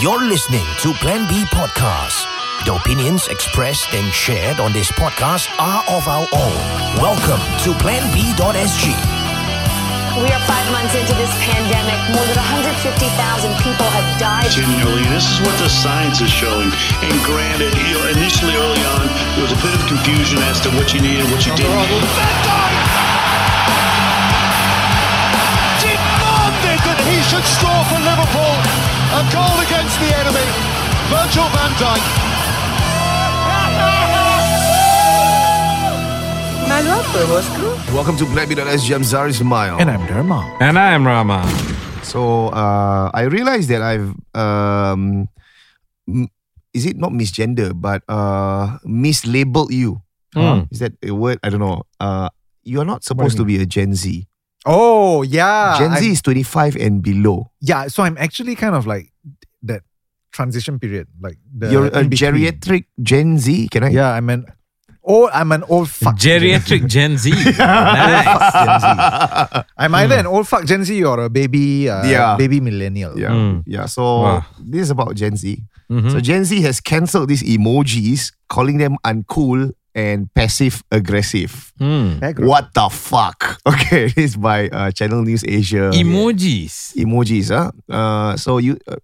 You're listening to Plan B Podcast. The opinions expressed and shared on this podcast are of our own. Welcome to planb.sg. We are five months into this pandemic. More than 150,000 people have died. continually. This is what the science is showing. And granted, you know, initially early on, there was a bit of confusion as to what you needed, what you didn't. He should score for Liverpool. A goal against the enemy. Virgil van Dijk. Malu apa bosku? Welcome to Blackbeat.sg. I'm Zari Smile. And I'm Dharma. And I am Rama. so uh, I realized that I've um, m- is it not misgender but uh, mislabeled you. Hmm. Is that a word? I don't know. Uh, you are not supposed to be a Gen Z. Oh yeah. Gen Z I'm- is 25 and below. yeah, so I'm actually kind of like that transition period. Like the You're a between. geriatric Gen Z. Can I? Yeah, I'm an old I'm an old fuck. Geriatric Gen Z. nice. Gen Z. I'm either an old fuck Gen Z or a baby uh, Yeah. baby millennial. Yeah, Mm. yeah. So Wow. this is about Gen Z. Mhm. So Gen Z has cancelled these emojis, calling them uncool and passive aggressive. Hmm. What the fuck? Okay, this is by uh, Channel News Asia. Emojis. Emojis, huh? Uh, so you, uh,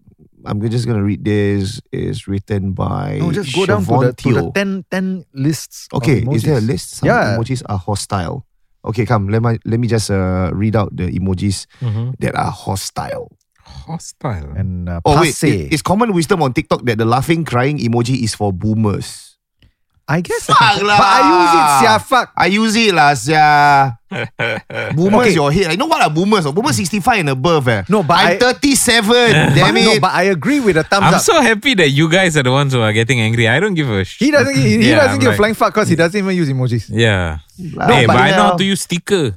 I'm just gonna read this. Is written by No, just go down to the, to the 10, 10 lists. of Okay, is there a list? Some Yeah. emojis are hostile. Okay, come. Let me let me just uh, read out the emojis Mhm. that are hostile. Hostile. And uh, Oh wait, it- it's common wisdom on TikTok that the laughing, crying emoji is for boomers. I guess. Fuck I can- lah. But I use it, sia fuck. I use it lah, sia. Boomers, Okay. your head. I know what are boomers? Boomers 65 and above. Eh. No, but I'm I- 37. damn But it. no, but I agree with the thumbs I'm up. so happy that you guys are the ones who are getting angry. I don't give a shit. he doesn't. He, he Yeah, doesn't I'm give a like- flying fuck because he doesn't even use emojis. Yeah. Lah, hey, but what I know how to use sticker.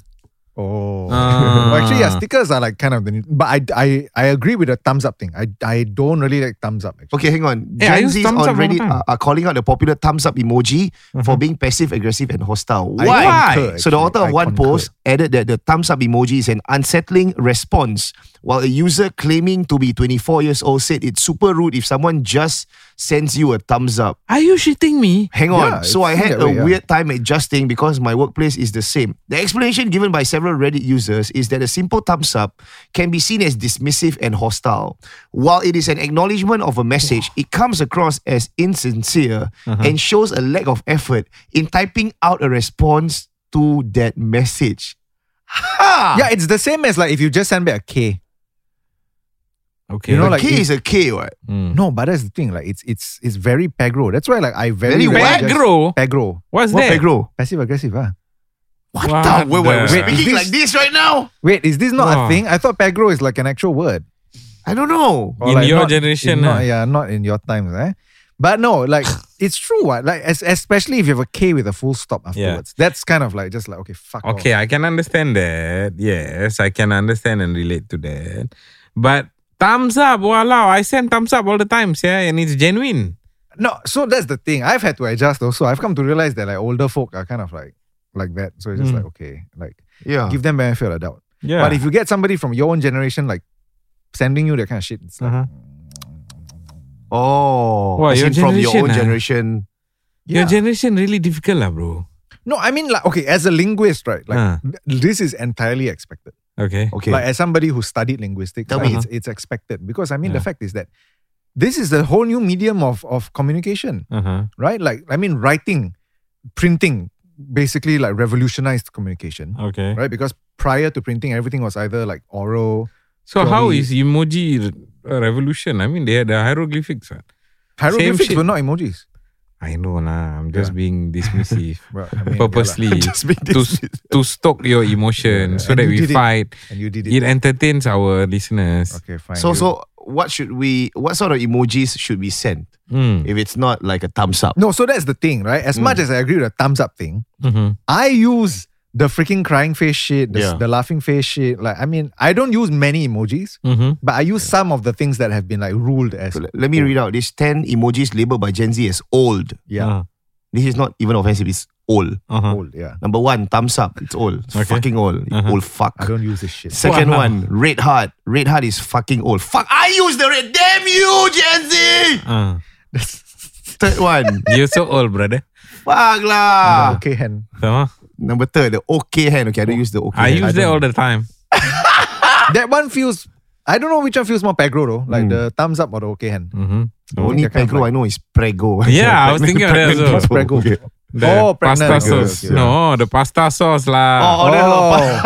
Oh, ah. well, actually, yeah, stickers are like kind of the. New, but I, I, I agree with the thumbs up thing. I, I don't really like thumbs up. Actually. Okay, hang on. Yeah, I Gen use Z's thumbs on up all the Reddit are, are calling out the popular thumbs up emoji for mm-hmm. being passive aggressive and hostile. I Why? concur, so the author of I one concur. post added that the thumbs up emoji is an unsettling response, while a user claiming to be 24 years old said it's super rude if someone just sends you a thumbs up. Are you shitting me? Hang Yeah, on. So I had a way, yeah. weird time adjusting because my workplace is the same. The explanation given by several Reddit users is that a simple thumbs up can be seen as dismissive and hostile. While it is an acknowledgement of a message, it comes across as insincere uh-huh. and shows a lack of effort in typing out a response to that message. Ha! Yeah, it's the same as like if you just send back a K. Okay. You know, a like K it- is a K, what? Mm. No, but that's the thing. Like it's it's it's very pegro. That's why like I very, Very rarely Pegro? Pegro. What's What that? Pegro? Passive aggressive. Ah. What, What the? Wait, wait, Wait, is speaking this- like this right now? Wait, is this not Wow. a thing? I thought pegro is like an actual word. I don't know. Or In like your not- generation, in not, ah. yeah, not in your times, eh? But no, like it's true. What like es- especially if you have a K with a full stop afterwards. That's kind of like just like okay, fuck. off. Okay, I can understand that. Yes, I can understand and relate to that. But thumbs up, wow, I send thumbs up all the time, yeah, and it's genuine. No, so that's the thing. I've had to adjust also. I've come to realize that like older folk are kind of like like that. So it's just Mm. like okay, like Yeah. give them benefit of the doubt. Yeah. But if you get somebody from your own generation like sending you that kind of shit, it's like, Uh-huh. Oh, What, your from your own generation. Your Yeah. generation really difficult, lah, bro. no, I mean like okay, as a linguist, right? Like th- this is entirely expected. Okay. Okay. Like as somebody who studied linguistics, Tell like, me. it's it's expected because I mean the fact is that this is a whole new medium of of communication, Uh-huh. right? Like I mean writing, printing, basically like revolutionized communication, Okay. right? Because prior to printing, everything was either like oral. So how Purely- is emoji a revolution? I mean, they had the hieroglyphics. What? Hieroglyphics shit. were not emojis. I know, nah. I'm just Yeah. being dismissive. Well, I mean, Purposely Just being to to stoke your emotions so And that we it. fight. yeah, la. and you did it. It entertains our listeners. okay, fine. So you- so what should we what sort of emojis should we send Mm. if it's not like a thumbs up? no, so that's the thing, right? As Mm. much as I agree with the thumbs up thing, Mhm. I use the freaking crying face shit, the, Yeah. the laughing face shit. Like, I mean, I don't use many emojis, Mhm. but I use some of the things that have been like ruled as. So le- let me read out these 10 emojis labeled by Gen Z as old. Yeah. Ah. This is not even offensive, it's old. Uh-huh. Old, yeah. Number one, thumbs up. It's old. It's Okay. fucking old. Uh-huh. Old fuck. I don't use this shit. Second Wow. one, red heart. Red heart is fucking old. Fuck, I use the red. Damn you, Gen Z. Uh, Third one, you're so old, brother. fuck lah. okay, hen. So, Number third, the okay hand. Okay, I don't use the okay I hand. use that all the time. That one feels. I don't know which one feels more pegro though, like the thumbs up or the okay hand. Mm-hmm. The only I pegro like- I know is prego. Yeah, I was thinking of that Pregnant also. What's prego? Okay. The Oh, pasta sauce. okay. No, the pasta sauce lah. Oh, oh,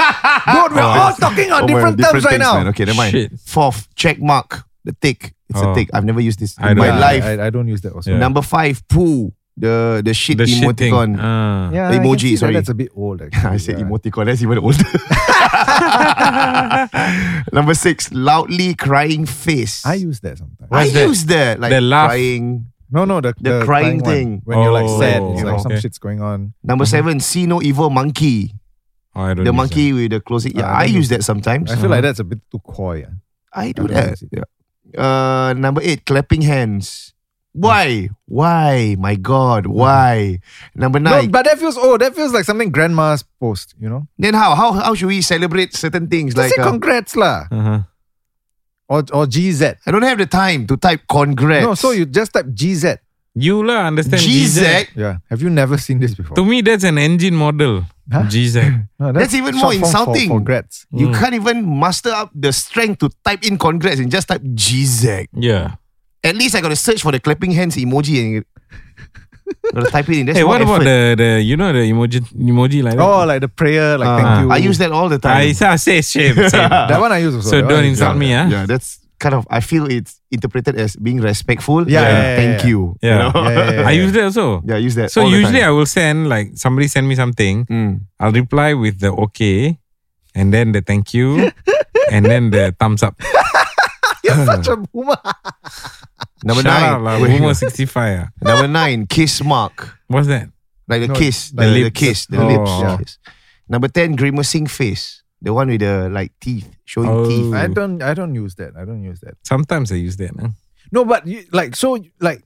Oh. Dude, we're all talking on Oh, different terms right things, now. man. Okay, never mind. Shit. Fourth, check mark. The tick. It's a Oh. tick. I've never used this I in don't my know. life. I, I, I don't use that also. Yeah. Number five, poo. The the shit the shit thing. emoticon. Ah. Yeah, I can emoji, see that sorry. That's a bit old. Actually. I said yeah. emoticon. That's even older. Number six, loudly crying face. I use that sometimes. I that? use that. Like The laugh? crying. No, no, the, The the, crying one. thing. When you're like Oh, sad, it's like okay. some shit's going on. Number seven, see no evil monkey. Oh, I don't The use monkey with the closing. Yeah, Uh, I I use use that sometimes. I feel like that's a bit too coy. Yeah. I do I that. Yeah. Uh, number eight, clapping hands. Why? Why? My God, why? Number nine. No, nine. but that feels oh, that feels like something grandma's post. You know, then how? How how should we celebrate certain things? just like say uh, congrats lah, that. Uh-huh. or or GZ. I don't have the time to type congrats. No, so you just type GZ. You lah understand GZ. Yeah, have you never seen this before? To me, that's an engine model. Huh? GZ. No, That's even more form for- insulting. For, congrats. You can't even muster up the strength to type in congrats and just type GZ. Yeah. At least I got to search for the clapping hands emoji and got to type it in. That's hey, more what about the the you know the emoji emoji like that? Oh, like the prayer, like Uh, thank you. I use that all the time. I say say shame. same. That one I use also. So that one don't I use. insult me, ah. Yeah, that's kind of. I feel it's interpreted as being respectful. Yeah, and yeah, yeah, thank yeah. you. Yeah. you know? Yeah, yeah, yeah. I use that also. Yeah, I use that. So all the usually time. I will send like somebody send me something. Mm. I'll reply with the okay, and then the thank you, and then the thumbs up. You're such a boomer. Number Shout nine. out lah, Wait, Boomer sixty five. Number nine, kiss mark. What's that? Like the No, kiss, the, the the lips. kiss, the Oh. lips. Yeah. Kiss. Number ten, grimacing face. The one with the like teeth, showing Oh. teeth. I don't. I don't use that. I don't use that. Sometimes I use that. Huh? No, but you, like so, like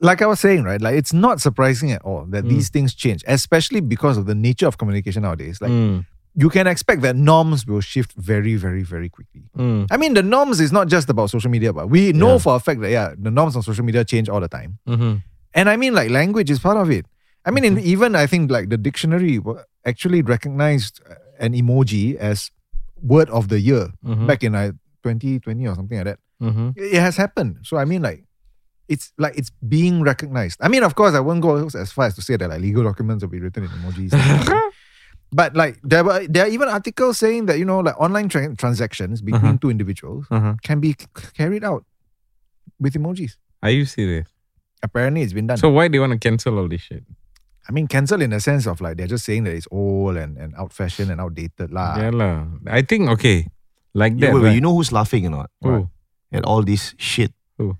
like I was saying, right? Like it's not surprising at all that these things change, especially because of the nature of communication nowadays. Like Mm, you can expect that norms will shift very, very, very quickly. mm, I mean, the norms is not just about social media, but we know for a fact that yeah, the norms on social media change all the time. mhm. And I mean, like language is part of it. I mean, in, even I think like the dictionary actually recognized uh, an emoji as word of the year Mhm. back in like 2020 or something like that. Mhm. It it has happened. So I mean, like, it's like it's being recognized. I mean, of course, I won't go as far as to say that like legal documents will be written in emojis. but like there were there are even articles saying that you know like online tra- transactions between two individuals Uh-huh. can be c- carried out with emojis. Are you serious? Apparently, it's been done. So why do you want to cancel all this shit? I mean, cancel in the sense of like they're just saying that it's old and, and out fashioned and outdated lah. yeah lah. I think okay, like Yeah, that. wait, wait, right? you know who's laughing or not? Who? At all this shit. Who?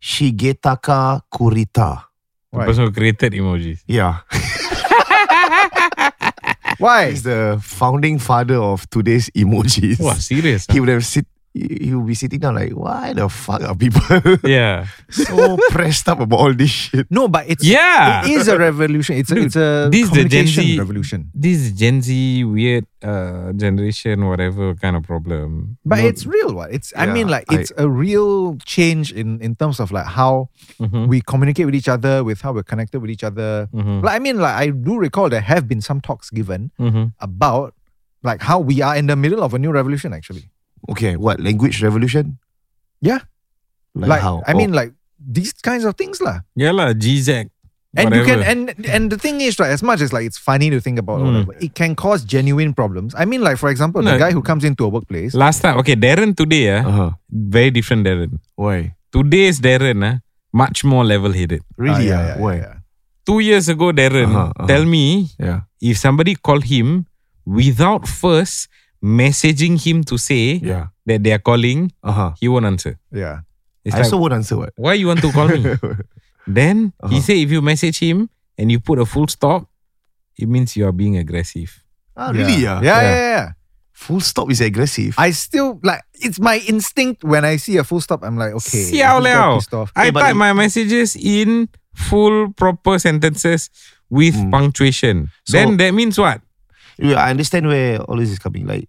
Shigetaka Kurita. The Why? person who created emojis. Yeah. Why? He's the founding father of today's emojis. Wow, serious? He would have sit he he would be sitting down like, why the fuck are people Yeah. so pressed up about all this shit? No, but it's Yeah. it is a revolution. It's a, Dude, it's a this is the Gen communication Z- revolution. This Gen Z weird uh generation, whatever kind of problem. But No- it's real, what? It's I mean, like it's a real change in in terms of like how Mhm. we communicate with each other, with how we're connected with each other. Mhm. Like I mean, like I do recall there have been some talks given Mhm. about like how we are in the middle of a new revolution. Actually, Okay, what? Language revolution? yeah. Like, Like how? I mean, like these kinds of things, lah. Yeah lah, GZ. And you can and and the thing is, right, as much as like it's funny to think about, Mm. whatever, it can cause genuine problems. I mean, like for example, No. the guy who comes into a workplace. Last time, okay, Darren today, ah, uh-huh. very different Darren. Why? Today's Darren, ah, much more level headed. Really? Ah? yeah, yeah, Why? yeah. Two years ago, Darren, Uh-huh, uh-huh. tell me Yeah. if somebody called him without first messaging him to say Yeah. that they are calling, Uh-huh. he won't answer. yeah. It's I like, also won't answer what? why you want to call me? then he Uh-huh. say if you message him and you put a full stop, it means you are being aggressive. Ah, really? Yeah. ah? Yeah, yeah, yeah. Full stop is aggressive. I still like it's my instinct when I see a full stop. I'm like, okay, Siao this guy liao. off. I but type it- my messages in full proper sentences with punctuation. So- then that means what? Yeah, I understand where all this is coming. Like,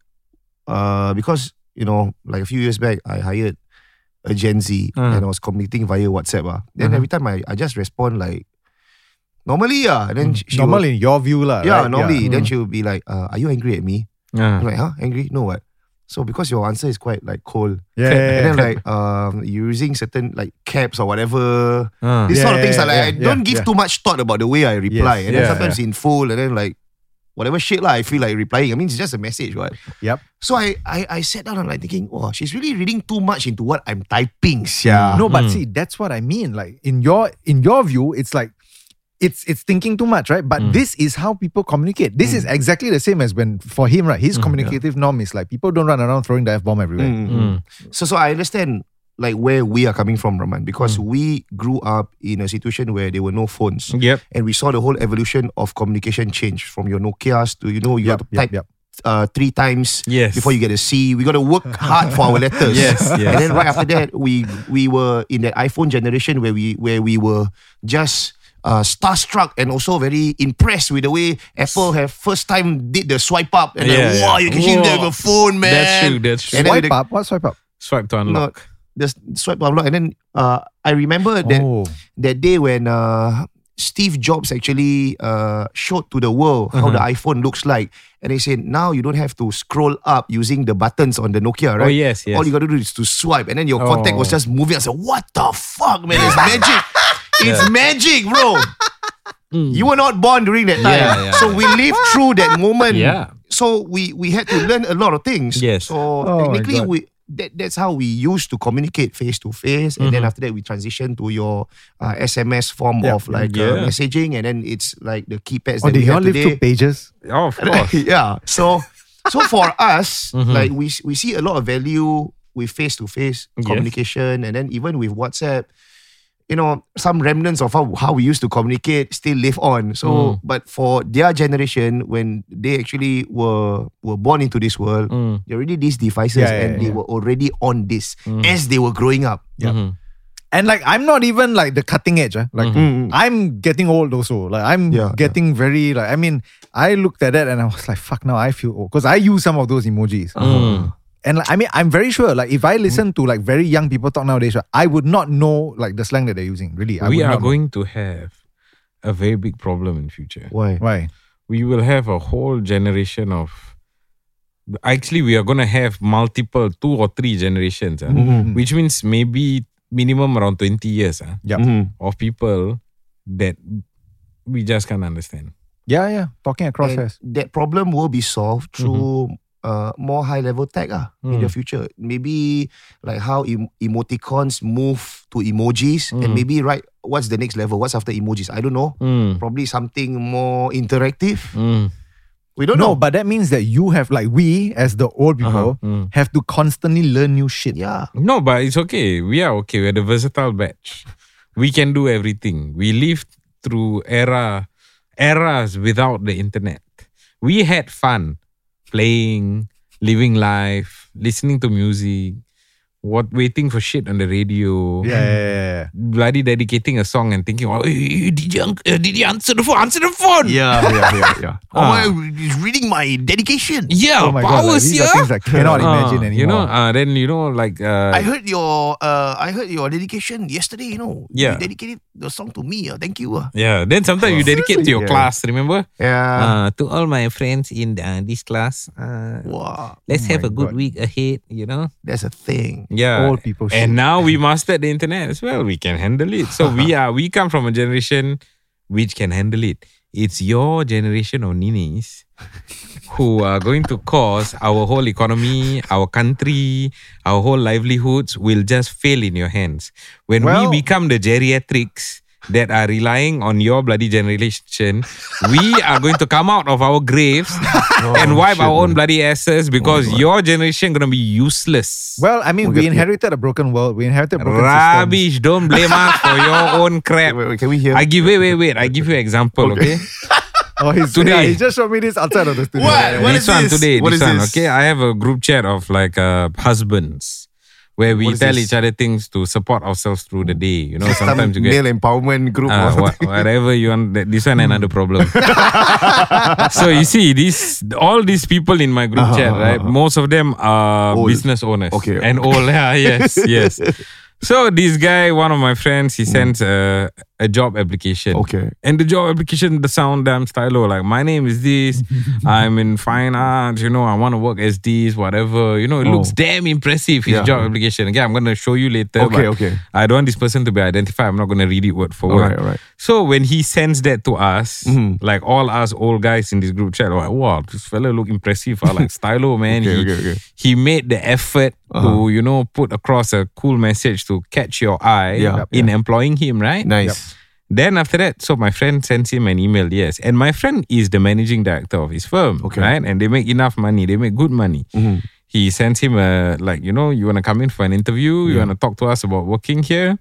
uh, because you know, like a few years back, I hired a Gen Z Uh. and I was communicating via WhatsApp. Ah, then Uh-huh. every time I, I just respond like normally, yeah. And then she, she Normally, will, in your view, lah. yeah, right? normally. Then Mm. she will be like, uh, "Are you angry at me?" Ah. I'm like, "Huh, angry? No, what?" So because your answer is quite like cold, Yeah, yeah, yeah. and then like um, you're using certain like caps or whatever. Ah. These sort of Yeah, things are like yeah, I don't give yeah. too much thought about the way I reply, and then yeah, sometimes in full, and then like whatever shit lah, I feel like replying. I mean, it's just a message, right? Yep. So I, I I sat down and like thinking, oh, she's really reading too much into what I'm typing, yeah. No, but Mm. see, that's what I mean. Like in your in your view, it's like it's it's thinking too much, right? But Mm. this is how people communicate. This is exactly the same as when for him, right? His communicative norm is like people don't run around throwing the f bomb everywhere. Mm. So so I understand like where we are coming from, Raman, because Mm. we grew up in a situation where there were no phones. Yep. And we saw the whole evolution of communication change from your Nokia's to you know you Yep, have to type yep. uh, three times Yes. before you get a C. We got to work hard for our letters. Yes, yes. And then right after that, we we were in that iPhone generation where we where we were just uh, starstruck and also very impressed with the way Apple have first time did the swipe up and Yeah, like, wow, yeah. you can have a phone, man. That's true, that's true. And Swipe the- up. What swipe up? Swipe to no, unlock. The swipe to unlock. And then uh, I remember that oh, that day when uh, Steve Jobs actually uh, showed to the world how Uh-huh. the iPhone looks like. And they said, now you don't have to scroll up using the buttons on the Nokia, right? Oh, yes, yes. All you got to do is to swipe. And then your contact was Oh. just moving. I said, what the fuck, man? It's magic. It's magic, bro. You were not born during that time. Yeah, yeah, so we lived through that moment. Yeah. So we, we had to learn a lot of things. Yes. So Oh technically, we that, that's how we used to communicate face to face, and Mm-hmm. then after that we transition to your uh, SMS form Yeah. of like Yeah. uh, messaging, and then it's like the keypads oh, that did you all live today. through pages? Oh, of course. yeah. So so for us, Mhm. like we we see a lot of value with face to face Yes. communication, and then even with WhatsApp. You know, some remnants of how, how we used to communicate still live on. So, Mm. but for their generation, when they actually were were born into this world, Mm. they already these devices Yeah, yeah, and they yeah. were already on this Mm. as they were growing up. Mhm. And like I'm not even like the cutting edge. ah. Like I'm getting old also. Like I'm Yeah, getting very like I mean I looked at that and I was like fuck now I feel old because I use some of those emojis. Mm. And like, I mean I'm very sure like if I listen to like very young people talk nowadays, I would not know like the slang that they're using. Really, I we would are not know. going to have a very big problem in future. Why? Why? We will have a whole generation of. Actually, we are going to have multiple, two or three generations, ah, Mm-hmm. which means maybe minimum around 20 years ah, Yep. Mm-hmm. of people that we just can't understand. Yeah, yeah. Talking across And hairs. that problem will be solved through uh, more high level tech ah, in the future. Maybe like how em- emoticons move to emojis, and maybe right, what's the next level? What's after emojis? I don't know. Mm. Probably something more interactive. Mm. We don't No, know. but that means that you have like we as the old people Uh-huh. Mm. have to constantly learn new shit. yeah. No, but it's okay. We are okay. We're the versatile batch. We can do everything. We lived through era eras without the internet. We had fun playing, living life, listening to music, what waiting for shit on the radio. Yeah, yeah, yeah, yeah. Bloody dedicating a song and thinking, oh, did you, uh, did you answer the phone? Answer the phone. Yeah, yeah, yeah, yeah. oh, Ah. my, he's reading my dedication. Yeah, Oh my god, like, powers these here. are things I cannot Ah, imagine anymore. You know, uh, then you know, like uh, I heard your uh, I heard your dedication yesterday. You know, Yeah. you dedicated the song to me. Uh, thank you. Uh. yeah. Then sometimes you dedicate to your Yeah. class. Remember? Yeah. uh, to all my friends in uh, this class, uh, wow, let's Oh have a good God. week ahead, you know? that's a thing. Yeah. Old people shit. And now we mastered the internet as well. We can handle it. So we are we come from a generation which can handle it. It's your generation of ninis who are going to cause our whole economy, our country, our whole livelihoods will just fail in your hands. When Well- we become the geriatrics that are relying on your bloody generation, we are going to come out of our graves and oh, wipe our own bloody asses because oh, your generation gonna be useless. well, I mean, we inherited a broken world. We inherited broken systems. Rubbish. Don't blame us for your own crap. Wait, wait, can we hear? I give wait, wait, wait. I give you example, okay? Oh, he's, Today. yeah, he just showed me this outside of the studio. What? Yeah, yeah. What this is one this? today, What this is one, this? okay? I have a group chat of like uh, husbands where we tell this? each other things to support ourselves through the day. You know, Some sometimes you get male empowerment group uh, or wha- something. whatever you want. This one another hmm. problem. so you see, these all these people in my group uh-huh, chat, uh-huh, right? Uh-huh. Most of them are Old. business owners. Okay. and old. Yeah, yes, yes. So this guy, one of my friends, he hmm. sends a, a job application. Okay. And the job application, the sound damn stylo. Like, my name is this. I'm in fine arts. You know, I want to work as this, whatever. You know, it looks Oh. damn impressive, his Yeah. job application. Again, I'm going to show you later. Okay, but okay. I don't want this person to be identified. I'm not going to read it word for word. Alright, alright. So when he sends that to us, Mm-hmm. like all us old guys in this group chat, like, wow, this fella look impressive. I like stylo, man. Okay, he, okay, okay. he made the effort Uh-huh. to, you know, put across a cool message to catch your eye Yeah, in yeah. employing him, right? Nice. Then after that, so my friend sends him an email, yes. And my friend is the managing director of his firm, Okay. right? And they make enough money, they make good money. Mm-hmm. He sends him a, like, you know, you want to come in for an interview, you want to talk to us about working here.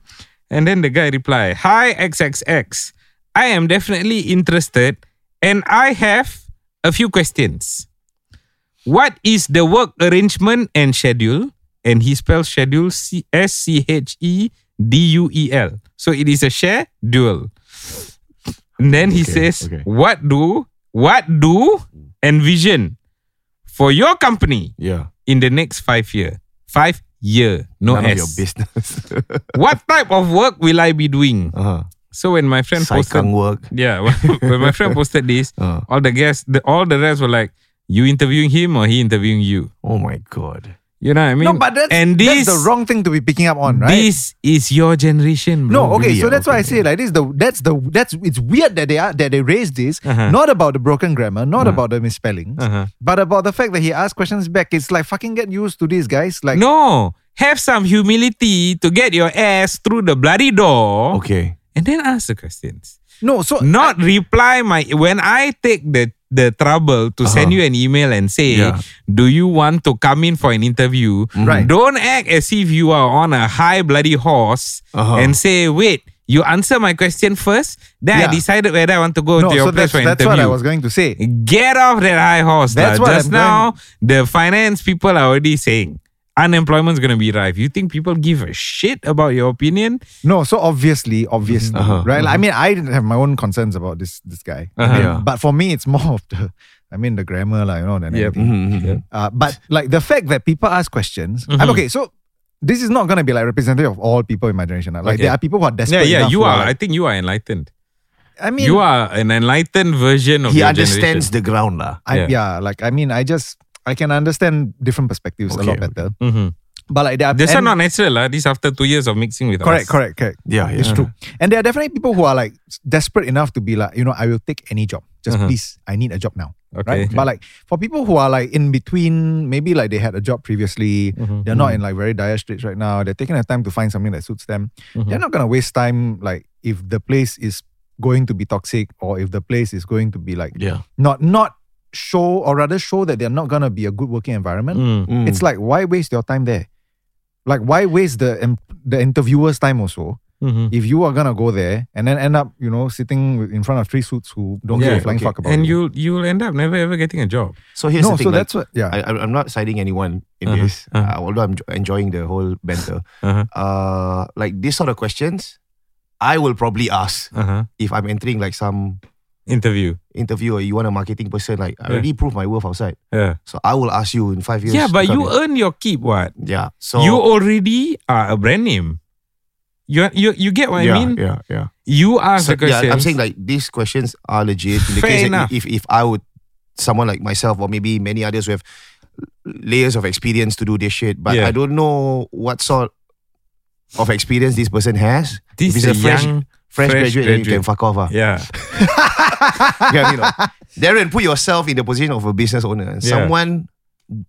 And then the guy reply, Hi, XXX. I am definitely interested and I have a few questions. What is the work arrangement and schedule? And he spells schedule C- S C H E D U E L. So it is a share dual. And then he Okay, says, okay. What do what do envision for your company Yeah. in the next five year? Five year, no None S. of your business. what type of work will I be doing? uh-huh. So when my friend posted Saikang work. yeah, when, when my friend posted this, Uh. all the guests, the, all the rest were like, "You interviewing him or he interviewing you?" Oh my god. You know what I mean? no, but that's, and this, that's the wrong thing to be picking up on, right? This is your generation, bro. No, okay, so that's why I say like this. The that's the that's it's weird that they are that they raised this Uh-huh. not about the broken grammar, not about the misspellings, Uh-huh. but about the fact that he asked questions back. It's like fucking get used to these guys. Like No, have some humility to get your ass through the bloody door, Okay. and then ask the questions. no, so Not reply my when I take the the trouble to send you an email and say, Uh-huh. Yeah. "Do you want to come in for an interview?" Right. Don't act as if you are on a high bloody horse Uh-huh. and say, "Wait, you answer my question first, then I Yeah. decided whether I want to go no, to your so place that's, for an that's what. I was going to say. Get off that high horse. That's lah. what Just I'm now, the finance people are already saying unemployment's gonna be rife. You think people give a shit about your opinion? No, so obviously, obviously, Uh-huh, right? I mean, I have my own concerns about this this guy. Uh-huh. I mean, Yeah. But for me, it's more of the, I mean, the grammar, like you know, than Yep. anything. Uh, but like the fact that people ask questions, I'm Mm-hmm. okay. So this is not gonna be like representative of all people in my generation. Like Okay. there are people who are desperate. yeah. enough You who are. I think you are enlightened. I mean, you are an enlightened version of He your understands generation. the ground lah. I, Yeah. yeah. like I mean, I just I can understand different perspectives a lot better. Mhm. But like there and- are not natural, lah. This after two years of mixing with correct, us. correct, correct. Yeah, It's true. And there are definitely people who are like desperate enough to be like, you know, I will take any job. Just Uh-huh. please, I need a job now. Okay. Right? But like for people who are like in between, maybe like they had a job previously, Mm-hmm. they're not in like very dire straits right now. They're taking the time to find something that suits them. Mm-hmm. They're not gonna waste time like if the place is going to be toxic or if the place is going to be like Yeah. not not show or rather show that they're not gonna be a good working environment. Mm. Mm. It's like why waste your time there? Like why waste the em- the interviewer's time also? Mhm. if you are gonna go there and then end up, you know, sitting in front of three suits who don't give a flying okay. fuck about And you. you you'll end up never ever getting a job. So here's no, the thing. so like, that's what. Yeah, I, I'm- I'm not siding anyone in Uh-huh, this, uh-huh. uh, although I'm enjoying the whole banter. Uh-huh. Uh, like this sort of questions, I will probably ask Uh-huh. if I'm entering like some Interview. interview or you want a marketing person. Like I Yeah. already proved my worth outside, Yeah. so I will ask you in five years. Yeah, but you in. earn your keep. What? yeah. So you already are a brand name. You you you get what yeah, I mean? yeah, yeah. You ask So, the yeah. I'm saying like these questions are legit. In the Fair case enough. if if I would someone like myself or maybe many others who have layers of experience to do this shit, but Yeah. I don't know what sort of experience this person has. this is a, a fresh- young Fresh, graduate, then you can fuck off. ah. Yeah. yeah, you know. Darren, put yourself in the position of a business owner. Yeah. Someone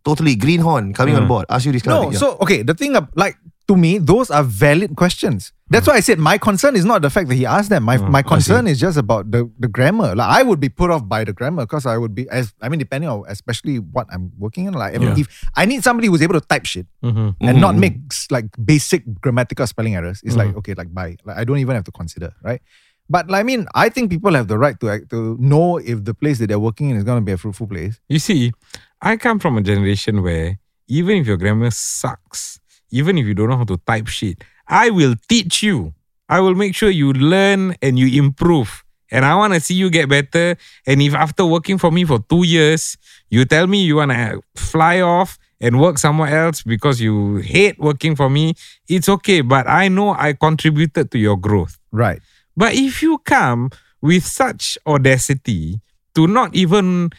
totally greenhorn coming on Mm. board, ask you this kind no. of thing. So okay, the thing, ab- like to me, those are valid questions. That's why I said my concern is not the fact that he asked them. My my concern is just about the the grammar. Like I would be put off by the grammar because I would be as I mean, depending on especially what I'm working in. Like I mean, if I need somebody who's able to type shit Mhm. and not make like basic grammatical spelling errors, it's Mm-hmm. like okay, like bye. Like I don't even have to consider, right? But like, I mean, I think people have the right to to know if the place that they're working in is going to be a fruitful place. You see, I come from a generation where even if your grammar sucks, even if you don't know how to type shit, I will teach you. I will make sure you learn and you improve. And I want to see you get better. And if after working for me for two years, you tell me you want to fly off and work somewhere else because you hate working for me, it's okay. But I know I contributed to your growth. Right. But if you come with such audacity to not even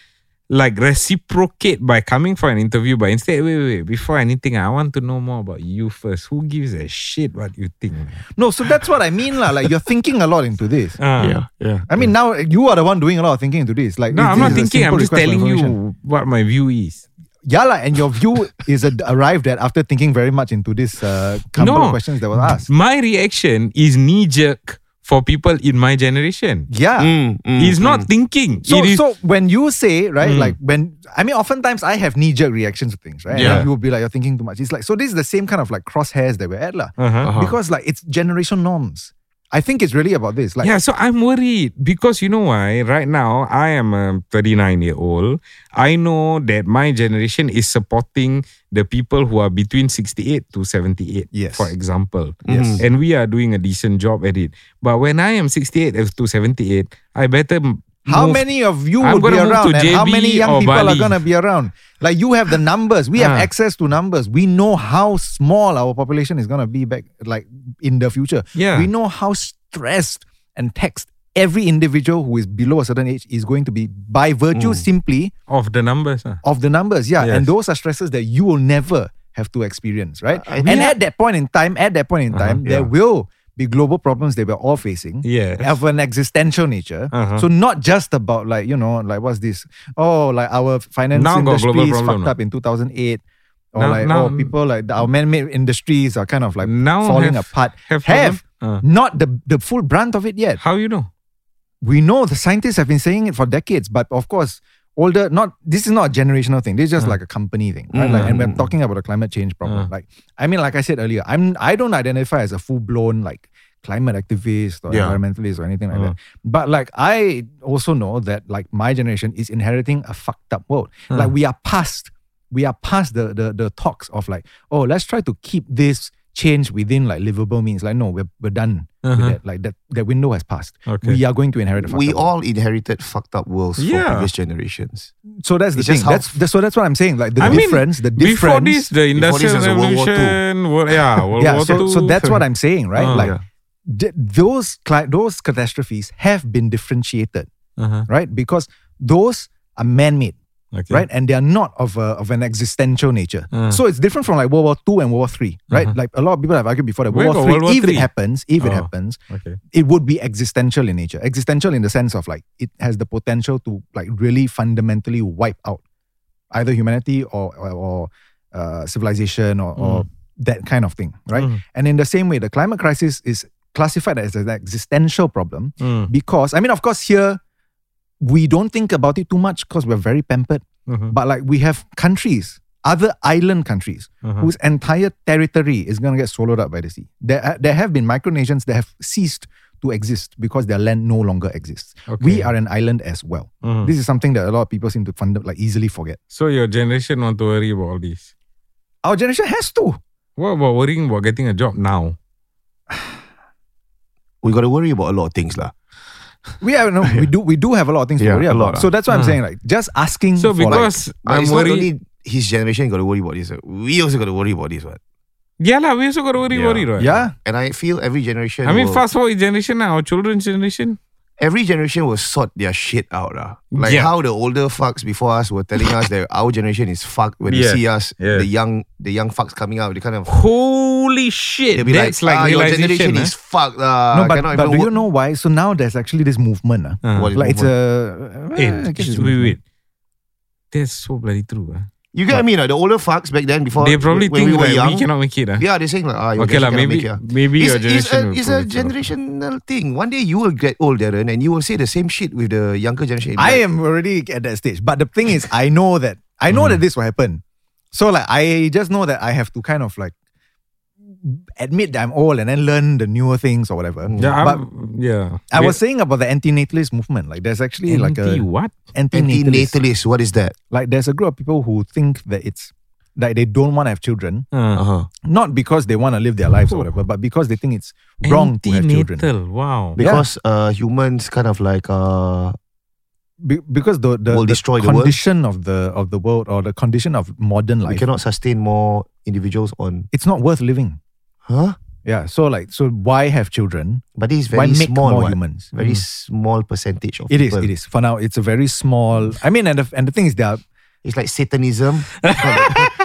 like reciprocate by coming for an interview, but instead, wait, wait, wait, before anything, I want to know more about you first. Who gives a shit what you think? No, so that's what I mean, lah. Like you're thinking a lot into this. Ah. yeah. I mean, now you are the one doing a lot of thinking into this. Like, No, this- I'm not thinking. I'm just telling you what my view is. Yeah, lah, and your view is a, arrived at after thinking very much into this uh, couple No. of questions that were asked. My reaction is knee jerk for people in my generation. Yeah. Mm, mm, He's not mm. thinking. So, It is- so when you say right, Mm. like when I mean, oftentimes I have knee jerk reactions to things, right? Yeah. And you will be like, you're thinking too much. It's like so. This is the same kind of like crosshairs that we're at, lah. Uh-huh. Uh-huh. Because like it's generation norms. I think it's really about this. Like, yeah, so I'm worried because you know why? Right now, I am a 39 year old. I know that my generation is supporting the people who are between 68 to 78, Yes. for example. Yes. And we are doing a decent job at it. But when I am 68 to 78, I better. How move- many of you I'm would be around? And how many young people are going to be around? Like you have the numbers. We have Ah. access to numbers. We know how small our population is going to be back like in the future. Yeah. We know how stressed and taxed every individual who is below a certain age is going to be by virtue simply Of the numbers. ah. of the numbers. Yeah. And those are stresses that you will never have to experience, right? I- and at that point in time, at that point in time, there yeah. will be global problems they we're all facing Yes. of an existential nature. Uh-huh. So not just about like, you know, like what's this? Oh, like our finance Now industry is fucked up in 2008. Or Now- like, now- oh, people like our man-made industries are kind of like Now falling have- apart. have have? Uh. not the, the full brunt of it yet. How you know? We know the scientists have been saying it for decades, but of course, older not this is not a generational thing. This is just hmm. like a company thing, right? Like, and we're hmm. talking about a climate change problem. Hmm. Like, I mean, like I said earlier, I'm I don't identify as a full blown like climate activist or Yeah. environmentalist or anything like that. But like I also know that like my generation is inheriting a fucked up world. Like we are past we are past the the the talks of like, oh, let's try to keep this change within like livable means. Like, no, we're we're done with that. Like that that window has passed. Okay. We are going to inherit a fucked We up world. all inherited fucked up worlds Yeah. from previous generations. So that's the It's thing. just That's, that's so that's what I'm saying. Like the I mean, difference, the Before difference. this, the Before this industrial World War Two. revolution, World, yeah, World yeah, War so, Two. so that's what I'm saying, right? Ah. like Yeah. th- those cli- those catastrophes have been differentiated, Uh-huh. right? Because those are man-made, Okay. right? And they are not of a, of an existential nature. Ah. So it's different from like World War Two and World War Three, right? Like a lot of people have argued before that World War Three, World War if it happens, if it Oh. happens, Okay. it would be existential in nature. Existential in the sense of like it has the potential to like really fundamentally wipe out either humanity or or, or, uh, civilization or, or that kind of thing, right? And in the same way, the climate crisis is classified as an existential problem Mm. because I mean, of course, here we don't think about it too much because we're very pampered. Mhm. But like we have countries, other island countries, Uh-huh. whose entire territory is going to get swallowed up by the sea. There, there have been micronations that have ceased to exist because their land no longer exists. We are an island as well. Mhm. This is something that a lot of people seem to fund, like easily forget. So your generation want to worry about all this. Our generation has to. What about worrying about getting a job now? We got to worry about a lot of things, lah. We have no, we do we do have a lot of things to Yeah, worry a about. lot, So that's why I'm Ah. saying like just asking So for like, because But I'm it's not worried. only his generation got to worry about this. uh, We also got to worry about this one. yeah, lah, we also got to worry Yeah. about it, right? yeah, And I feel every generation. I mean, will- fast forward generation now, our children's generation. Every generation will sort their shit out. lah. Like Yeah. how the older fucks before us were telling us that our generation is fucked when Yes, they see us, yes. the young the young fucks coming out, they kind of Holy shit. they'll be That's like, like, ah, your generation eh? is fucked. Uh, no, but, cannot but even do you work." know why? So now there's actually this movement. Uh, Ah. What is like it's movement? a Eh, I guess just it's wait, movement. wait. That's so bloody true. ah. You get what I mean? Like, the older fucks back then before They probably when think we were that young. we cannot make it. ah. yeah, they're saying like, ah, your Okay, lah, cannot maybe, make it, ah. maybe your it's, generation it's a, it's a probably cannot. generational thing. One day you will get old, Darren, and you will say the same shit with the younger generation. I am already at that stage. But the thing is, I know that I know Mm-hmm. that this will happen. So like I just know that I have to kind of like admit that I'm old and then learn the newer things or whatever. Yeah, but I'm, yeah. I was saying about the anti-natalist movement. Like there's actually like a what? anti-natalist. Antinatalist, what is that? Like there's a group of people who think that it's like they don't want to have children, Uh, Uh-huh. not because they want to live their lives or whatever, but because they think it's wrong to have children. Wow. Because uh, humans kind of like uh, Be- because the the, Will the destroy the world. condition of the of the world or the condition of modern we life, cannot sustain more individuals on. it's not worth living. Huh? Yeah. So like, so why have children? But this is Why very make small. more what? humans? Very Mm. small percentage of It is. people. It is. For now, it's a very small. I mean, and the, and the thing is, that It's like Satanism. yeah,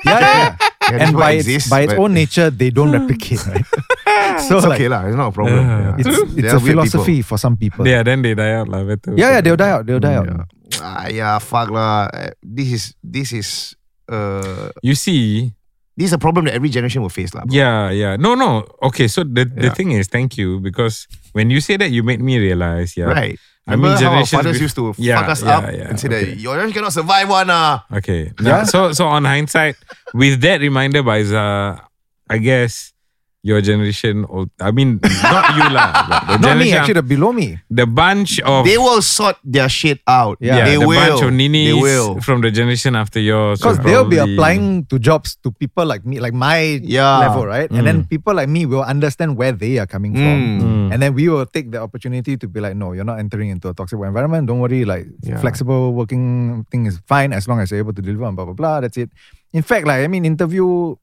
yeah, yeah. Yeah, and by one its, by its own nature, they don't replicate, right? so it's like, okay lah. It's not a problem. Yeah. Yeah. it's it's a weird people. philosophy for some people. Yeah, then they die out lah. Better. yeah, yeah, they'll die out. They'll die out. Yeah. Ah, yeah, fuck lah. Eh, This is this is uh You see, this is a problem that every generation will face lah. Yeah, yeah. No, no. Okay, so the, the thing is, thank you, because when you say that, you made me realize, yeah. Right. I mean, Remember how our generations fathers bef- used to Yeah, fuck us yeah, up yeah, and say okay. that your generation cannot survive one ah. Okay. Now, Yeah. So, so on hindsight, with that reminder by Zah, I guess your generation, or I mean, not you lah, but the Not me, generation, actually, the below me. the bunch of They will sort their shit out. Yeah. yeah, they the will. bunch of ninis They will. from the generation after yours, Because will they'll be probably- applying to jobs to people like me, like my Yeah. level, right? And then people like me will understand where they are coming from. Mm. And then we will take the opportunity to be like, no, you're not entering into a toxic work environment. Don't worry, like Yeah. flexible working thing is fine as long as you're able to deliver and blah blah blah. That's it. In fact, like I mean, interview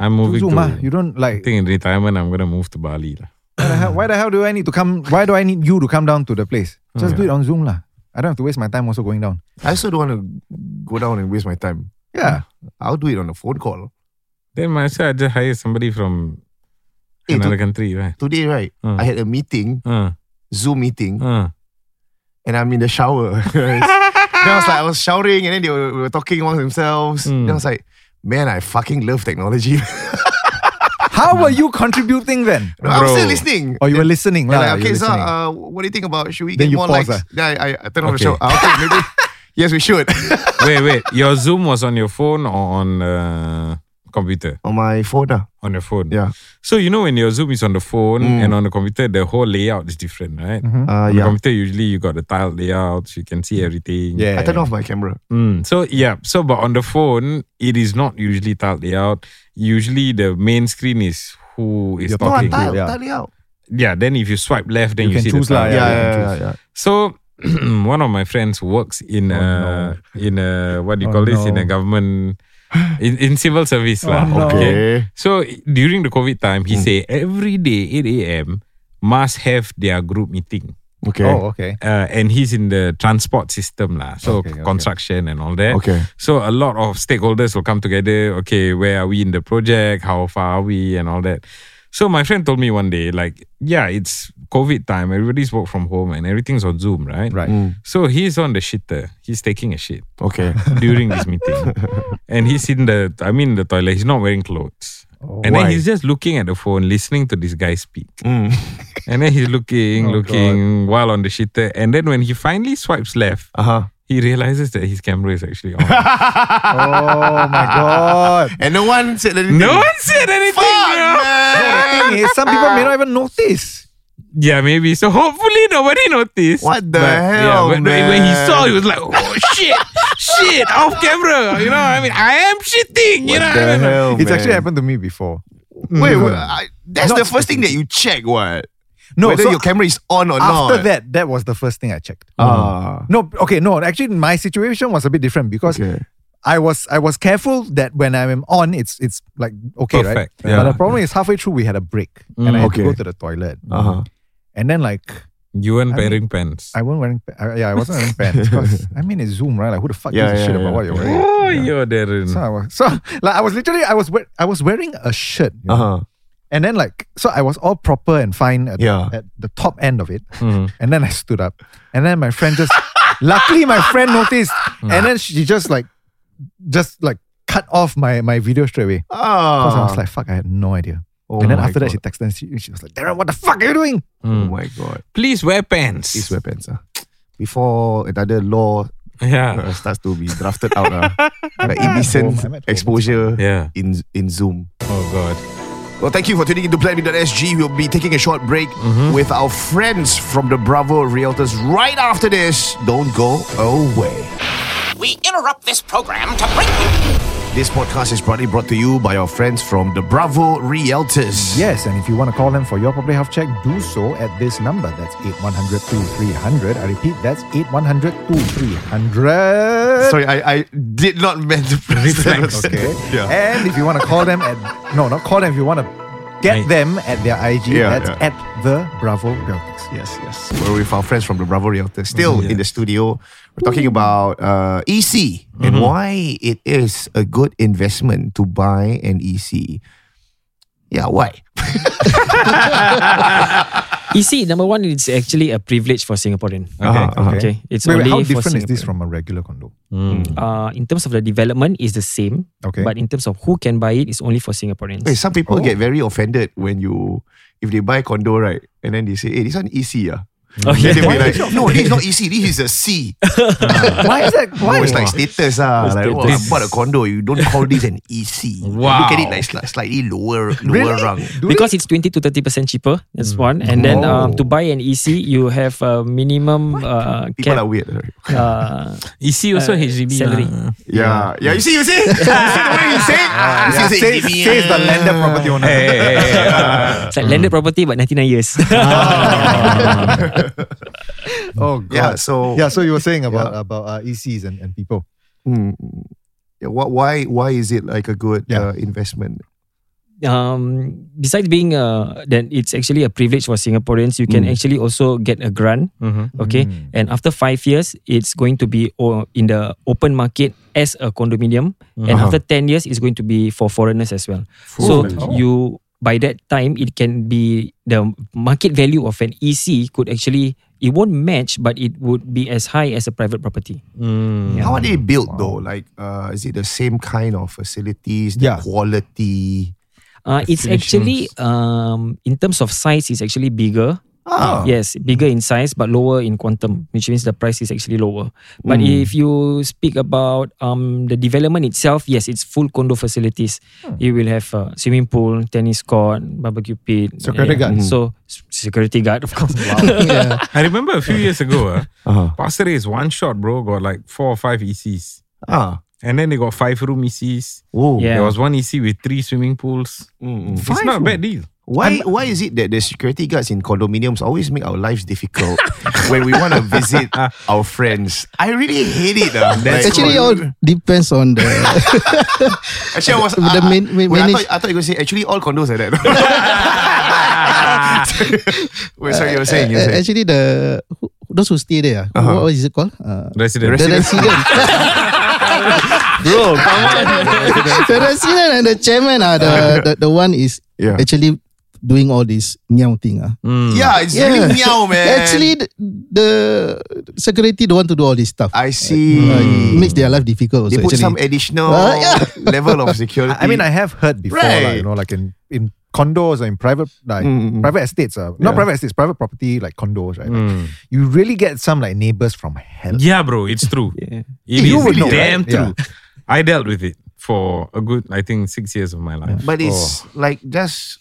I'm moving Zoom, to. ah, you don't like. I like. think in retirement, I'm gonna move to Bali lah. Why the, hell, why the hell do I need to come? Why do I need you to come down to the place? Just do it on Zoom lah. I don't have to waste my time also going down. I also don't want to go down and waste my time. Yeah. I'll do it on a phone call. Then might as I just hire somebody from Eh, another to- country, right? Today, right, Mm. I had a meeting, Uh, Zoom meeting, uh. and I'm in the shower. then I was like, I was showering, and then they were, were talking amongst themselves. Mm. Then I was like, man, I fucking love technology. How were you contributing then? no, I was Bro. still listening. Or you were listening Yeah, lah. like, okay, were so uh, what do you think about should we Then get you more pause, likes? ah. Then I, I, I turn on the show. Ah, okay, maybe. yes, we should. wait, wait. Your Zoom was on your phone or on uh, computer? on my phone. ah. On your phone. Yeah. So you know when your Zoom is on the phone Mm. and on the computer, the whole layout is different, right? Mhm. Uh, On the yeah. computer, usually you got the tile layouts, you can see everything. yeah. I turn off my camera. Mm. So yeah. So but on the phone, it is not usually tile layout. Usually the main screen is who is You're No, talking. tile, yeah. tile it out. Yeah. Then if you swipe left, then You you, can see choose the lah, tile. Yeah, yeah, yeah, yeah. So one of my friends works in Oh, uh in a what do you Oh, call this in no. a government in, in civil service Oh, lah. no. Okay. So during the COVID time, he say every day 8 a.m. must have their group meeting. Okay. Oh, okay. Uh, and he's in the transport system lah. So Okay, okay. construction and all that. Okay. So a lot of stakeholders will come together. Okay, where are we in the project? How far are we? And all that. So my friend told me one day, like, yeah, it's COVID time. Everybody's work from home and everything's on Zoom, right? Right. Mm, So he's on the shitter. He's taking a shit okay. during this meeting. and he's in the, I mean, the toilet. He's not wearing clothes. Oh, and why? then he's just looking at the phone, listening to this guy speak. Mm. And then he's looking, Oh, looking while on the shitter. And then when he finally swipes left, Uh-huh. he realizes that his camera is actually on. oh my god. And no one said anything. no one said anything. Fuck, bro. man. thing is, some people may not even notice. Yeah, maybe. So hopefully nobody noticed. What the But, hell, but when he saw, he was like, "Oh shit, shit, off camera." You know, I mean, I am shitting. You What know, the I mean, hell, It's actually happened to me before. Wait, wait I, that's Not the first thing that you check. What? No, Whether so your camera is on or after not. After that, that was the first thing I checked. Ah. No, okay, no. Actually, my situation was a bit different because Okay. I was I was careful that when I'm on, it's it's like okay, Perfect, right? yeah. But the problem is halfway through we had a break and I had to go to the toilet, Uh-huh. And then like you weren't I mean, wearing pants. I wasn't wearing, pa- uh, yeah, I wasn't wearing pants because I mean it's Zoom, right? Like who the fuck Yeah, gives a shit yeah, about what you're wearing? oh, you're Darren. So I was so like I was literally I was we- I was wearing a shirt, you know? Uh-huh. and then like so I was all proper and fine at, Yeah. at the top end of it, Mhm. and then I stood up, and then my friend just luckily my friend noticed, and then she just like just like cut off my my video straight away Oh. because I was like fuck I had no idea. Oh and then my after that, she texted and she, she was like, Darren, what the fuck are you doing? Oh my god. Please wear pants. These weapons. ah. Before another law Yeah. uh, starts to be drafted out. ah. like home, indecent home, exposure Yeah. in in Zoom. Oh God. Well, thank you for tuning into PlanB.sg. We'll be taking a short break with our friends from the Bravo Realtors right after this. Don't go away. We interrupt this program to bring you This podcast is proudly brought to you by our friends from the Bravo Realtors. Yes, and if you want to call them for your property health check, do so at this number. That's 8100 2300. I repeat, that's 8100 2300. Sorry, I, I did not meant to press that. Okay. Yeah. And if you want to call them at no, not call them. If you want to get Right. them at their IG, Yeah, that's yeah. at the Bravo Realtors. Yes, yes. We're with our friends from the Bravo Realtors. Still Mm-hmm. in the studio. We're talking about uh, EC and Mm-hmm. why it is a good investment to buy an EC. Yeah, why? You see, number one, it's actually a privilege for Singaporean. Uh-huh, Okay, it's Wait, wait, only how different is this from a regular condo? Uh, in terms of the development, is the same. Okay. But in terms of who can buy it, it's only for Singaporeans. Hey, some people Oh. get very offended when you, if they buy condo, right? And then they say, hey, this one EC, ah. Oh, Then they yeah. be like, no, this is not EC, this is a C. Why is that? Why? it's like status, ah. Like, oh, I bought a condo, you don't call this an EC. Wow. Look at it like sli- slightly lower, lower Really? rung. because it's 20 to 30% cheaper. That's one. And then um, to Oh. buy an EC, you have a minimum uh, People cap. are weird. right? Uh, EC also Uh, HDB salary. lah. Yeah, yeah. You see, you see, you see the way you say. it? You see, you say says, HDB, the ah. landed property owner. Hey, hey, hey, hey, uh, it's like landed property, but 99 years. Oh god. Yeah, so yeah, so you were saying about about uh, ECs and, and people. Mm, yeah, what, why why is it like a good Yeah. uh, investment? um, besides being uh, then it's actually a privilege for Singaporeans. You can Mm. actually also get a grant. mhm. Okay, Mm. and after five years, it's going to be o- in the open market as a condominium, and Uh-huh. after ten years, it's going to be for foreigners as well. So Oh. you by that time, it can be the market value of an EC could actually it won't match, but it would be as high as a private property. Mm. How are they built though? Like, uh, is it the same kind of facilities? The Yeah. quality. Uh, it's actually um, in terms of size, it's actually bigger. Ah, Yes, bigger in size but lower in quantum, which means the price is actually lower. But Mm. if you speak about um, the development itself, yes, it's full condo facilities. You will have a swimming pool, tennis court, barbecue pit, Security guard. So s- security guard, of course. I remember a few years ago, uh, Uh-huh. Pasir Ris one shot, bro, got like four or five ECs. ah. And then they got five room ECs. Whoa. Yeah. There was one EC with three swimming pools. Mm, mm. It's not a bad deal. Why why is it that the security guards in condominiums always make our lives difficult when we want to visit our friends? I really hate it. Uh. Like, Actually, all depends on the actually, I was the I- main- wait, I, thought, I thought you were going to say actually all condos are that. Wait, sorry, you were saying. You were Uh, saying. actually the who- those who stay there. Uh-huh. What is it called? Uh, Resident. the resident. Bro, come on. the resident and the chairman are the, the the one is Yeah. actually doing all this meow thing. Ah. Mm. Yeah, it's really meow, man. Actually, the, the security don't want to do all this stuff. I see. Uh, it makes their life difficult. They Also, put actually. some additional Uh, yeah. level of security. I mean, I have heard before, Right. like, you know, like in, in condos or in private like Mm, mm. private estates, uh, not Yeah. private estates, private property like condos, right? Like, Mm. you really get some like neighbors from hell. Yeah, bro, it's true. Yeah. It You is would know, damn right? true. I dealt with it for a good, I think, six years of my life. But it's like just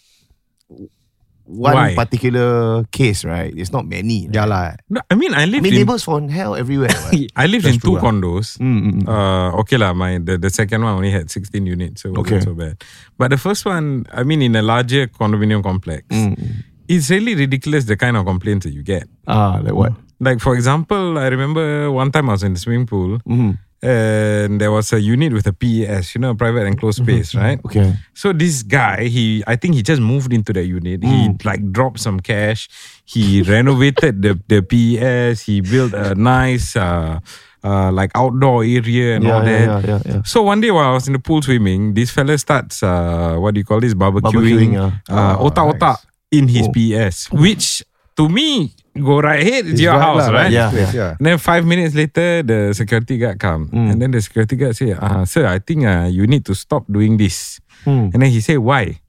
one Why? particular case, right? It's not many. right? Yeah, lah. No, I mean, I I lived mean, in neighbors from hell everywhere. Right? I lived That's in two true, ah. condos. Mm, mm, mm. Uh, okay lah. My the, the second one only had 16 units, so it wasn't Okay. so bad. But the first one, I mean, in a larger condominium complex, Mm, it's really ridiculous the kind of complaints that you get. Ah, like what? Like for example, I remember one time I was in the swimming pool Mm-hmm. And there was a unit with a PES, you know, private enclosed space, right? Okay. So this guy, he I think he just moved into that unit. He like dropped some cash. He renovated the the PES. He built a nice uh, uh like outdoor area and all Yeah, that. yeah, yeah, yeah. So one day while I was in the pool swimming, this fella starts uh what do you call this Barbecuing, barbecuing, ah. uh, otak otak in his PES, which to me go right ahead. It's, It's your right house, lah, right? Yeah, yeah. yeah. And then five minutes later, the security guard come, Mm. and then the security guard say, uh, "Sir, I think uh, you need to stop doing this." Hmm. And then he say, "Why?"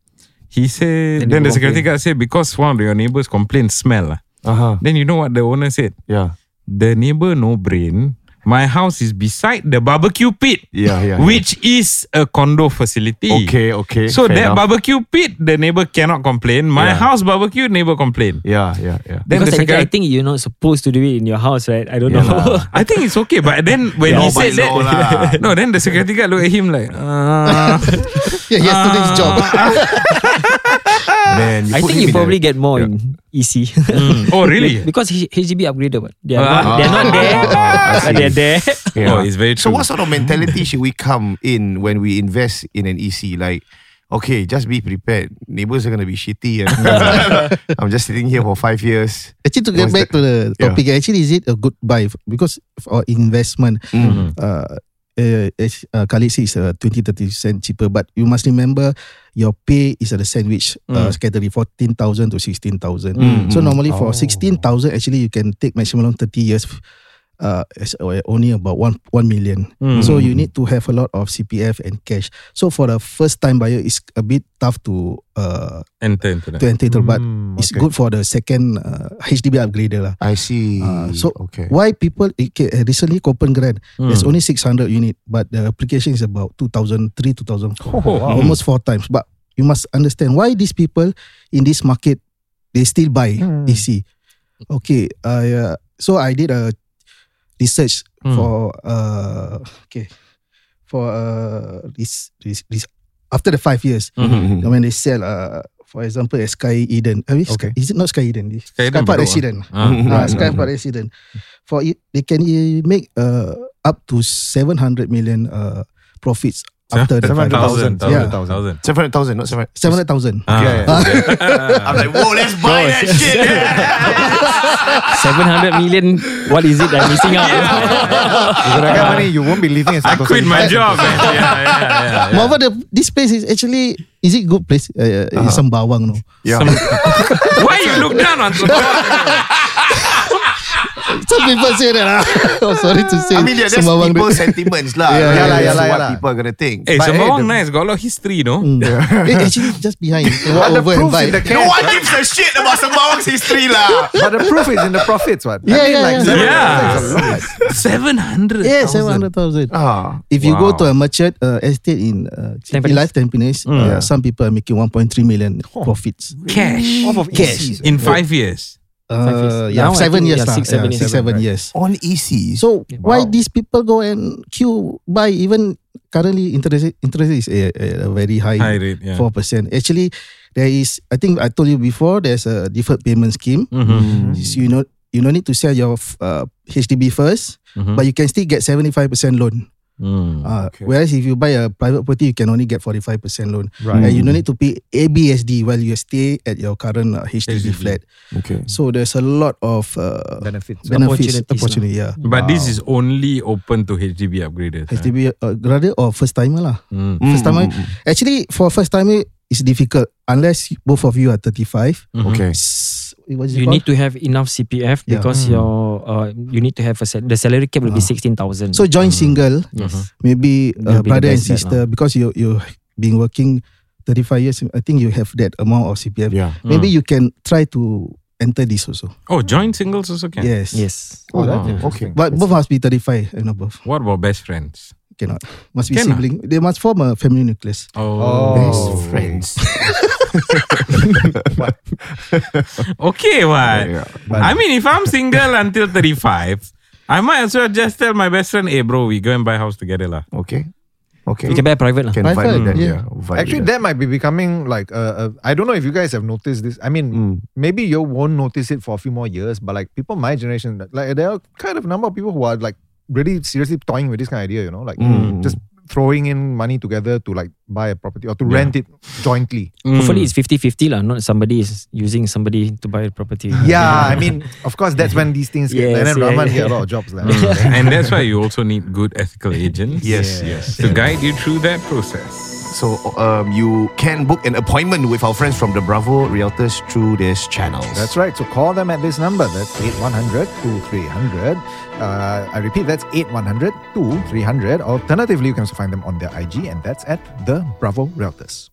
He said, Then then, the security complain. guard said, "Because one of your neighbors complained smell." ah." Uh huh. Then you know what the owner said? Yeah. The neighbor no brain My house is beside the barbecue pit, Yeah, yeah. which is a condo facility. Okay, okay. So that enough. barbecue pit, the neighbor cannot complain. My Yeah. house barbecue, neighbor complain. Yeah, yeah, yeah. Then because the technically, I second, think you're not supposed to do it in your house, right? I don't Yeah know. lah. I think it's okay, but then when Yeah, he said that, lah. no, then the security guard look at him like, uh, Yeah, yesterday's job. Man, I think you probably get more in EC. mm. oh really? because HDB upgraded. But they are Ah. not, they're not there, Ah, but they're there. Yeah. Oh, it's very So true. what sort of mentality should we come in when we invest in an EC? Like, okay, just be prepared. Neighbors are gonna be shitty. And I'm just sitting here for five years. Actually, to get What's back that? to the Yeah. topic, actually, is it a good buy? Because for investment, Mm. uh, uh, as uh, Khalid says, uh, 20 30 cent cheaper. But you must remember your pay is at the sandwich uh, category, 14,000 to 16,000. Mm, So mm. normally for Oh. 16,000, actually, you can take maximum loan 30 years. Uh, uh, only about one one million. Mm. So you need to have a lot of CPF and cash. So for the first time buyer, it's a bit tough to uh enter into that. to enter, but Mm, it's okay. good for the second uh, HDB upgrader lah. I see. Uh, so okay. why people okay, uh, recently Copen there's Mm. only 600 unit but the application is about 2003 2004 Oh, wow. almost four times but you must understand why these people in this market they still buy Hmm. EC okay I uh, so I did a research Hmm. for uh okay for uh this, this this after the five years Mhm. when they sell uh for example at Sky Eden I mean, Okay. is it not Sky Eden Sky Sky, Eden Park. Resident Ah. Ah, Right, Sky Park Resident. For it, they can uh, make uh, up to 700 million uh, profits after the five Thousand, Yeah. thousand, thousand. 700,000, not 700. 700,000. Ah. Yeah, yeah. I'm like, whoa, let's buy that shit. 700 million. What is it I'm missing out? You got money, you won't be living in I quit my job, man. Yeah, yeah, yeah. yeah. Moreover, the, this place is actually is it good place? Uh, uh, It's Sembawang, no. Yeah. Why you look down on Sembawang? Some people say that. ah. oh, sorry to say. I mean, yeah, that's Sembawang people's there. sentiments lah. Yeah, yeah lah, yeah lah, what yeah lah. people are gonna think. Hey, eh, Sembawang the- nice. Got a lot of history, no? Mm. Eh, actually, just behind. You can walk over and buy. in the No cash. one gives a shit about Sembawang's history lah. But the proof is in the profits, what? Yeah, yeah, like, yeah. seven- Yeah. lot. Seven hundred. Yeah, 700,000. Ah, If you go Wow. to a merchant uh, estate in uh, Tampines. Life Tampines, uh, some people are making 1.3 million profits. cash Off of Cash. ECs. in five years. Uh, yeah, Now seven years yeah, lah. six, seven Yeah, years. six, seven Right. years. on EC. So why Wow. these people go and queue buy even currently interest interest is a, a very high High rate, yeah. four percent. Actually, there is I think I told you before there's a deferred payment scheme. Mm-hmm. So you know you don't need to sell your uh, HDB 1st Mhm. but you can still get seventy five percent loan. Mm. Uh, Whereas if you buy a private property, you can only get forty five percent loan. Right. And you don't need to pay ABSD while you stay at your current uh, HDB, HDB. flat. Okay. So there's a lot of uh, Benefits. benefits, Opportunities lah. opportunity. Yeah. But this is only open to HDB upgraders. HDB uh, rather or first timer lah. Mm. First timer. Mm, Actually, for first timer, it's difficult unless both of you are 35. mm. Okay. S- What is it You called? need to have enough CPF Yeah. because your uh, you need to have a sal- the salary cap will be Ah. sixteen thousand. So joint single, yes, maybe uh, be brother and sister, because you you been working 35 years. I think you have that amount of CPF. Yeah. Maybe you can try to enter this also. Oh, joint singles also can. Yes. yes. Oh, Oh, interesting. But both must be 35 and above. What about best friends? Cannot. Must be Can ah? sibling. They must form a family nucleus. Oh, Best friends. Okay, what? Yeah. I mean, if I'm single until 35, I might as well just tell my best friend, hey, bro, we go and buy house together. lah. Okay. Okay. You can buy private lah. Can Private, vibe with that, yeah. yeah. vibe Actually, with that might be becoming like uh, uh, I don't know if you guys have noticed this. I mean, Mm. maybe you won't notice it for a few more years, but like people my generation, like there are kind of number of people who are like really seriously toying with this kind of idea. You know, like Mm. just throwing in money together to like buy a property or to rent it jointly. Hopefully Mm. it's 50-50 lah. Not somebody is using somebody to buy a property. Yeah, I mean, of course, that's when these things get. Yes, and then yeah, Rahman yeah. get a lot of jobs. Like. and that's why you also need good ethical agents. Yes, yes. To guide you through that process. So um, you can book an appointment with our friends from the Bravo Realtors through these channels. That's right. So call them at this number. That's 8100 2300. Uh, I repeat, that's 8100 2300. Alternatively, you can also find them on their IG, and that's at the Bravo Realtors.